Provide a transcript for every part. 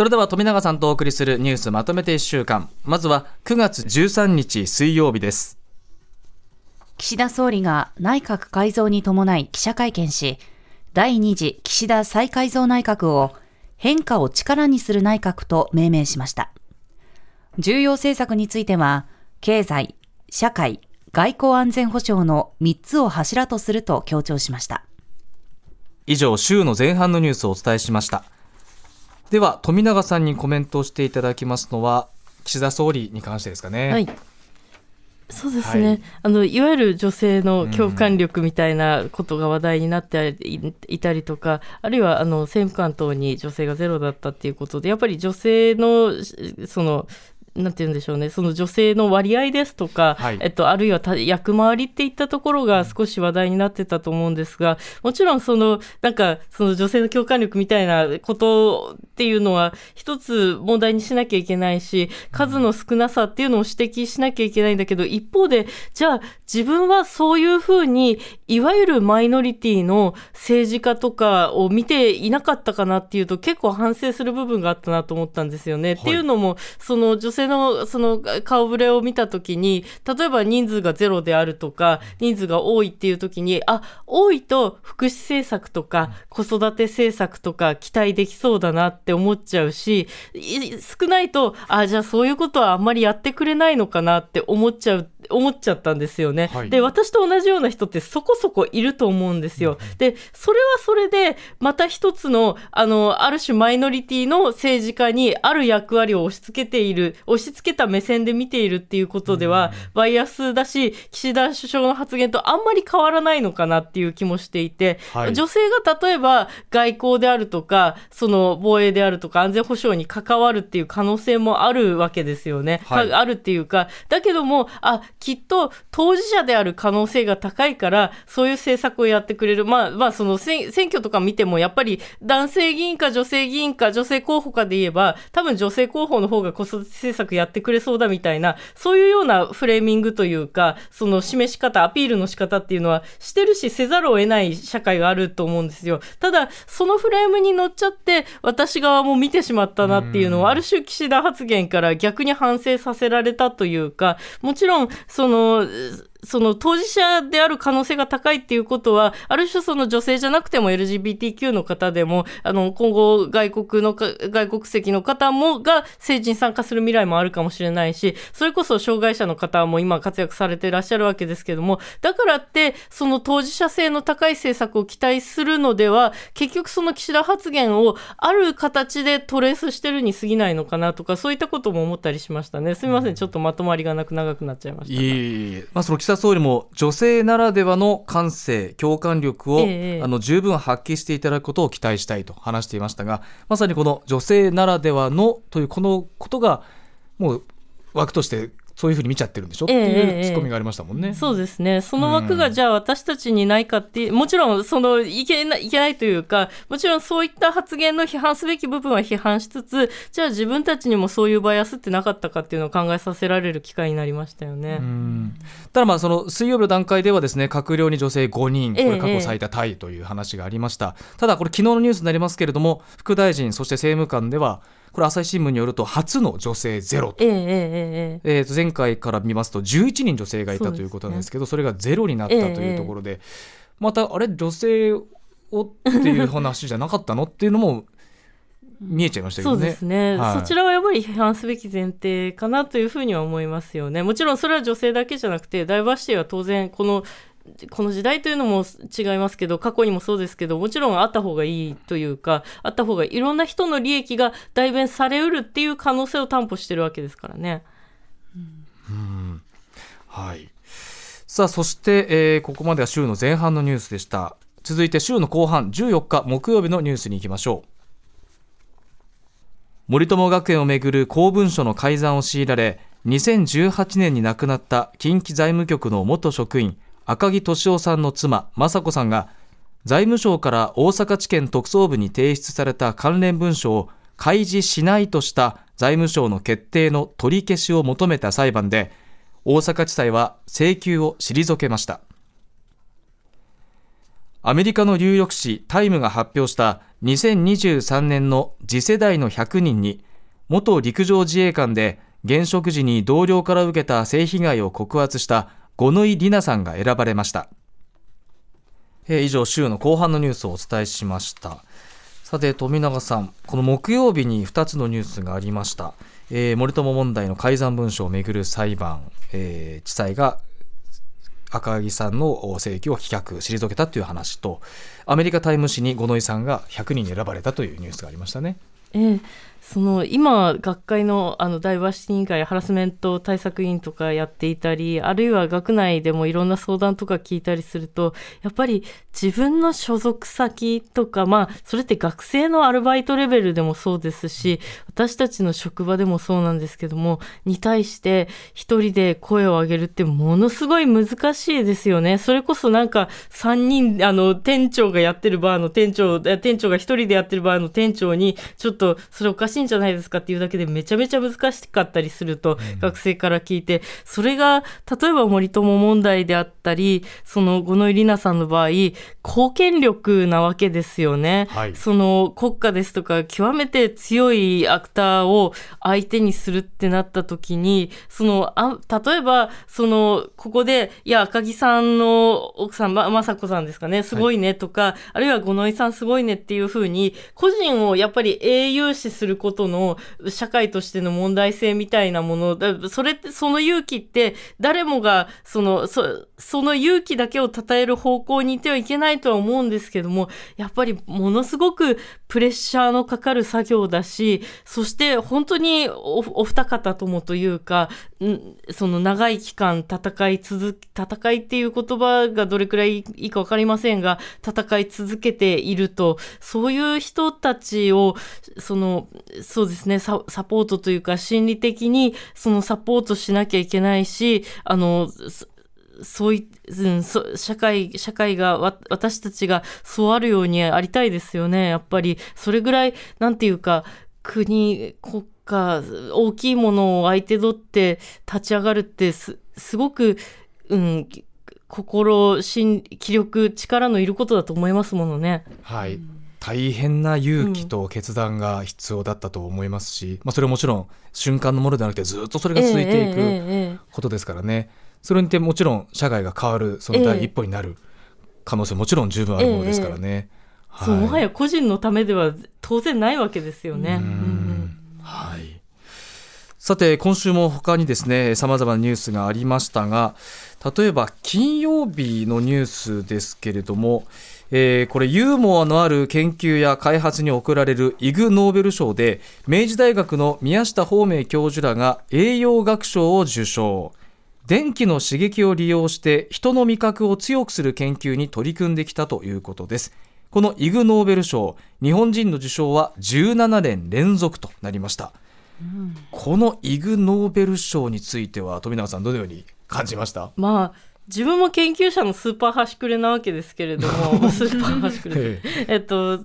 それでは富永さんとお送りするニュースまとめて1週間。まずは9月13日水曜日です。岸田総理が内閣改造に伴い記者会見し第2次岸田再改造内閣を変化を力にする内閣と命名しました。重要政策については経済、社会、外交安全保障の3つを柱とすると強調しました。以上週の前半のニュースをお伝えしましたでは富永さんにコメントをしていただきますのは岸田総理に関してですかね。はい。そうですね、はい、あのいわゆる女性の共感力みたいなことが話題になっていたりとか、うん、あるいはあの政務官等に女性がゼロだったっていうことでやっぱり女性のそのなんて言うんでしょうね、その女性の割合ですとか、はい、えっと、あるいは役回りっていったところが少し話題になってたと思うんですが、もちろんその、なんか、その女性の共感力みたいなことっていうのは、一つ問題にしなきゃいけないし、数の少なさっていうのを指摘しなきゃいけないんだけど、一方で、じゃあ自分はそういうふうに、いわゆるマイノリティの政治家とかを見ていなかったかなっていうと、結構反省する部分があったなと思ったんですよね。はい、っていうのも、その女性性のその顔ぶれを見たときに、例えば人数がゼロであるとか、人数が多いっていうときに、あ、多いと福祉政策とか子育て政策とか期待できそうだなって思っちゃうし、少ないと、あ、じゃあそういうことはあんまりやってくれないのかなって思っちゃう、思っちゃったんですよね。はい、で、私と同じような人ってそこそこいると思うんですよ。で、それはそれで、また一つの、あの、ある種マイノリティの政治家にある役割を押し付けている、押し付けた目線で見ているっていうことでは、バイアスだし、岸田首相の発言とあんまり変わらないのかなっていう気もしていて、はい、女性が例えば外交であるとか、その防衛であるとか安全保障に関わるっていう可能性もあるわけですよね。はい、あるっていうか、だけども、あ、きっと当事者である可能性が高いから、そういう政策をやってくれる。まあ、まあ、その選挙とか見ても、やっぱり男性議員か女性議員か女性候補かで言えば、多分女性候補の方が子育て政策策やってくれそうだみたいな、そういうようなフレーミングというか、その示し方、アピールの仕方っていうのはしてるし、せざるを得ない社会があると思うんですよ。ただ、そのフレームに乗っちゃって、私側も見てしまったなっていうのは、ある種岸田発言から逆に反省させられたというか、もちろん、その、その当事者である可能性が高いっていうことは、ある種その女性じゃなくても LGBTQ の方でも、あの、今後外国の、外国籍の方もが政治に参加する未来もあるかもしれないし、それこそ障害者の方も今活躍されていらっしゃるわけですけども、だからって、その当事者性の高い政策を期待するのでは、結局その岸田発言をある形でトレースしてるに過ぎないのかなとか、そういったことも思ったりしましたね。すみません、ちょっとまとまりがなく長くなっちゃいました。いえいえ、まあその田総理も女性ならではの感性共感力を、ええ、あの十分発揮していただくことを期待したいと話していましたがまさにこの女性ならではのというこのことがもう枠としてそういうふうに見ちゃってるんでしょ？っていうツッコミがありましたもんね。えー、そうですね。その枠がじゃあ私たちにないかって、もちろんそのいけないいけないというか、もちろんそういった発言の批判すべき部分は批判しつつ、じゃあ自分たちにもそういうバイアスってなかったかっていうのを考えさせられる機会になりましたよね。ただまあその水曜日の段階ではですね、閣僚に女性5人、これ過去最多タイという話がありました。えー、ただこれ昨日のニュースになりますけれども、副大臣そして政務官ではこれ朝日新聞によると初の女性ゼロと,、えーえーえー、と前回から見ますと11人女性がいたということなんですけどそれがゼロになったというところで、またあれ女性をっていう話じゃなかったのっていうのも見えちゃいましたけどね。そうですね、はい、そちらはやっぱり批判すべき前提かなというふうには思いますよね。もちろんそれは女性だけじゃなくて、ダイバーシティは当然、このこの時代というのも違いますけど過去にもそうですけどもちろんあった方がいいというかあった方がいろんな人の利益が代弁されうるっていう可能性を担保してるわけですからね。うん、はい。さあそして、えー、ここまでは週の前半のニュースでした。続いて週の後半14日木曜日のニュースに行きましょう。森友学園をめぐる公文書の改ざんを強いられ2018年に亡くなった近畿財務局の元職員赤木俊夫さんの妻雅子さんが財務省から大阪地検特捜部に提出された関連文書を開示しないとした財務省の決定の取り消しを求めた裁判で大阪地裁は請求を退けました。アメリカの有力紙タイムが発表した2023年の次世代の100人に元陸上自衛官で現職時に同僚から受けた性被害を告発した五ノ井里奈さんが選ばれました。えー以上週の後半のニュースをお伝えしました。さて富永さんこの木曜日に2つのニュースがありました、えー森友問題の改ざん文書をめぐる裁判、えー地裁が赤木さんの請求を棄却退けたという話とアメリカタイム誌に五ノ井さんが100人に選ばれたというニュースがありましたね。ええその今、学会のあのダイバーシティ委員会、ハラスメント対策委員とかやっていたり、あるいは学内でもいろんな相談とか聞いたりすると、やっぱり自分の所属先とか、まあ、それって学生のアルバイトレベルでもそうですし、私たちの職場でもそうなんですけども、に対して一人で声を上げるってものすごい難しいですよね。それこそなんか3人、あの、店長がやってるバーの店長、店長が一人でやってるバーの店長に、ちょっとそれおかしいんじゃないですかっていうだけでめちゃめちゃ難しかったりすると、学生から聞いて、それが、例えば森友問題であったり、その五ノ井里奈さんの場合、貢献力なわけですよね。はい。その国家ですとか極めて強いアクターを相手にするってなった時にそのあ例えばそのここでいや赤木さんの奥さんま雅子さんですかね。すごいねとか、あるいは五ノ井さんすごいねっていうふうに個人をやっぱり英雄視することの社会としての問題性みたいなもの。それってその勇気って誰もがそのその勇気だけを称える方向にいてはいけないとは思うんですけどもやっぱりものすごくプレッシャーのかかる作業だしそして本当にお二方ともというかその長い期間戦い続け戦いっていう言葉がどれくらいいいか分かりませんが戦い続けているとそういう人たちをそのそうですねササポートというか心理的にそのサポートしなきゃいけないしあのそうい、うん、そ社会、社会が、私たちがそうあるようにありたいですよね。やっぱり、それぐらい、なんていうか、国、国家、大きいものを相手取って立ち上がるって、す、すごく、うん、心、心、気力、力のいることだと思いますものね。はい、大変な勇気と決断が必要だったと思いますし、まあ、それはもちろん瞬間のものではなくてずっとそれが続いていくことですからね、それにてもちろん社会が変わるその第一歩になる可能性ももちろん十分あるものですからね。そう、もははいや個人のためでは当然ないわけですよね。ううんん。はい。さて今週も他にですねさまざまなニュースがありましたが例えば金曜日のニュースですけれども、えーこれユーモアのある研究や開発に贈られるイグ・ノーベル賞で明治大学の宮下芳明教授らが栄養学賞を受賞。電気の刺激を利用して人の味覚を強くする研究に取り組んできたということです。このイグ・ノーベル賞日本人の受賞は17年連続となりました、このイグ・ノーベル賞については富永さんどのように感じました？まあ自分も研究者のスーパー端くれなわけですけれども スーパー端くれええ。っと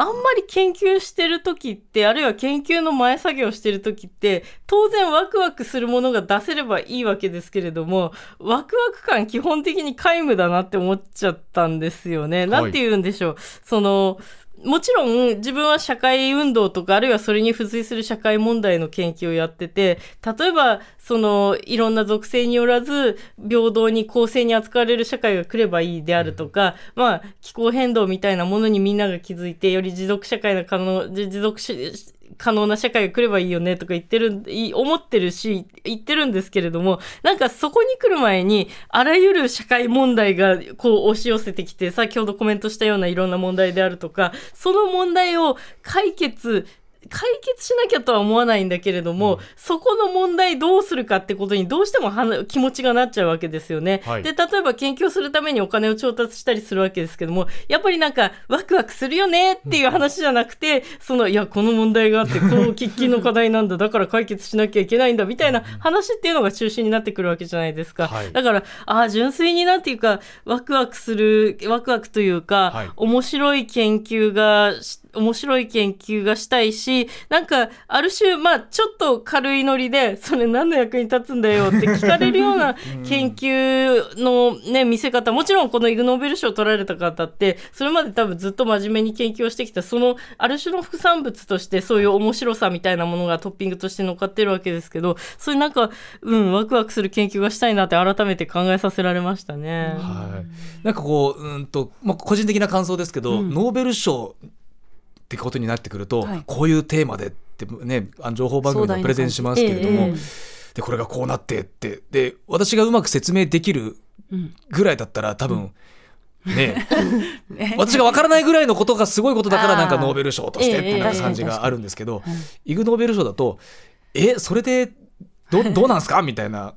あんまり研究してる時ってあるいは研究の前作業してる時って当然ワクワクするものが出せればいいわけですけれどもワクワク感基本的に皆無だなって思っちゃったんですよね。なんて言うんでしょう、そのもちろん自分は社会運動とかあるいはそれに付随する社会問題の研究をやってて例えばそのいろんな属性によらず平等に公正に扱われる社会が来ればいいであるとか、まあ気候変動みたいなものにみんなが気づいてより持続社会が可能じ持続し可能な社会が来ればいいよねとか言ってる思ってるし言ってるんですけれどもなんかそこに来る前にあらゆる社会問題がこう押し寄せてきて先ほどコメントしたようないろんな問題であるとかその問題を解決解決しなきゃとは思わないんだけれども、そこの問題どうするかってことにどうしてもはな気持ちがなっちゃうわけですよね。はい。で例えば研究するためにお金を調達したりするわけですけどもやっぱりなんかワクワクするよねっていう話じゃなくて、そのいやこの問題があってこの喫緊の課題なんだだから解決しなきゃいけないんだみたいな話っていうのが中心になってくるわけじゃないですか。はい。だからああ純粋になんていうかワクワクするワクワクというか、はい。面白い研究がし面白い研究がしたいしし、なんか、ある種、まあ、ちょっと軽いノリで、それ何の役に立つんだよって聞かれるような 研究のね、見せ方、もちろんこのイグ・ノーベル賞を取られた方って、それまで多分ずっと真面目に研究をしてきた、その、ある種の副産物として、そういう面白さみたいなものがトッピングとして乗っかってるわけですけど、そういうなんか、うん、ワクワクする研究がしたいなって改めて考えさせられましたね。はい。なんかこう、うんと、まあ、個人的な感想ですけど、うん、ノーベル賞ってことになってくると、はい、こういうテーマでってねあの情報番組のプレゼンしますけれども、えー、でこれがこうなってってで私がうまく説明できるぐらいだったら多分、うん、ね 私が分からないぐらいのことがすごいことだからなんかノーベル賞としてっていう感じがあるんですけど、イグ・ノーベル賞だとえそれでどどうなんすか？みたいな、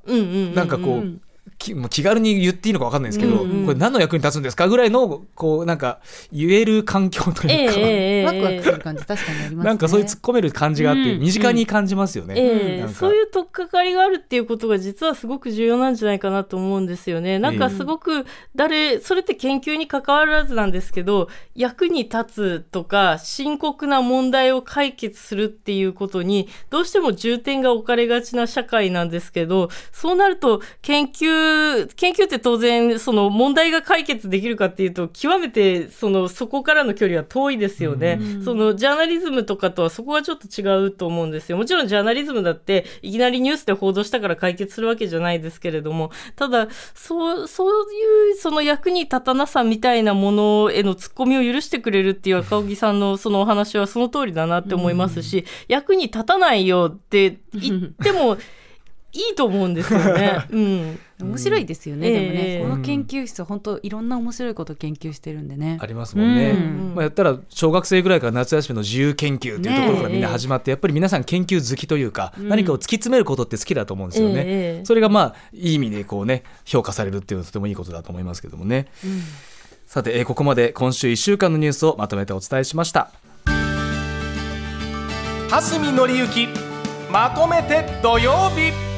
なんかこうき気軽に言っていいのか分かんないですけど、うんうん、これ何の役に立つんですかぐらいのこうなんか言える環境というか、えー、ワクワクする感じ確かにあります、ね、なんかそういう突っ込める感じがあって、身近に感じますよね、えー、そういう取っかかりがあるっていうことが実はすごく重要なんじゃないかなと思うんですよね。なんかすごく誰それって研究に関わらずなんですけど役に立つとか深刻な問題を解決するっていうことにどうしても重点が置かれがちな社会なんですけどそうなると研究研究って当然、その問題が解決できるかっていうと、極めてそのそこからの距離は遠いですよね。そのジャーナリズムとかとはそこはちょっと違うと思うんですよ。もちろんジャーナリズムだって、いきなりニュースで報道したから解決するわけじゃないですけれども、ただ、そう、そういうその役に立たなさみたいなものへの突っ込みを許してくれるっていう赤荻さんのそのお話はその通りだなって思いますし、役に立たないよって言っても、いいと思うんですよね。うん。面白いですよね、うん、でもね、この研究室本当いろんな面白いこと研究してるんでね。ありますもんね、うん、まあ、やったら小学生ぐらいから夏休みの自由研究っていうところからみんな始まって、ね、やっぱり皆さん研究好きというか、うん、何かを突き詰めることって好きだと思うんですよね、えー、それがまあいい意味でこうね評価されるっていうのはとてもいいことだと思いますけどもね、さて、えー、ここまで今週1週間のニュースをまとめてお伝えしました。蓮見紀之まとめて土曜日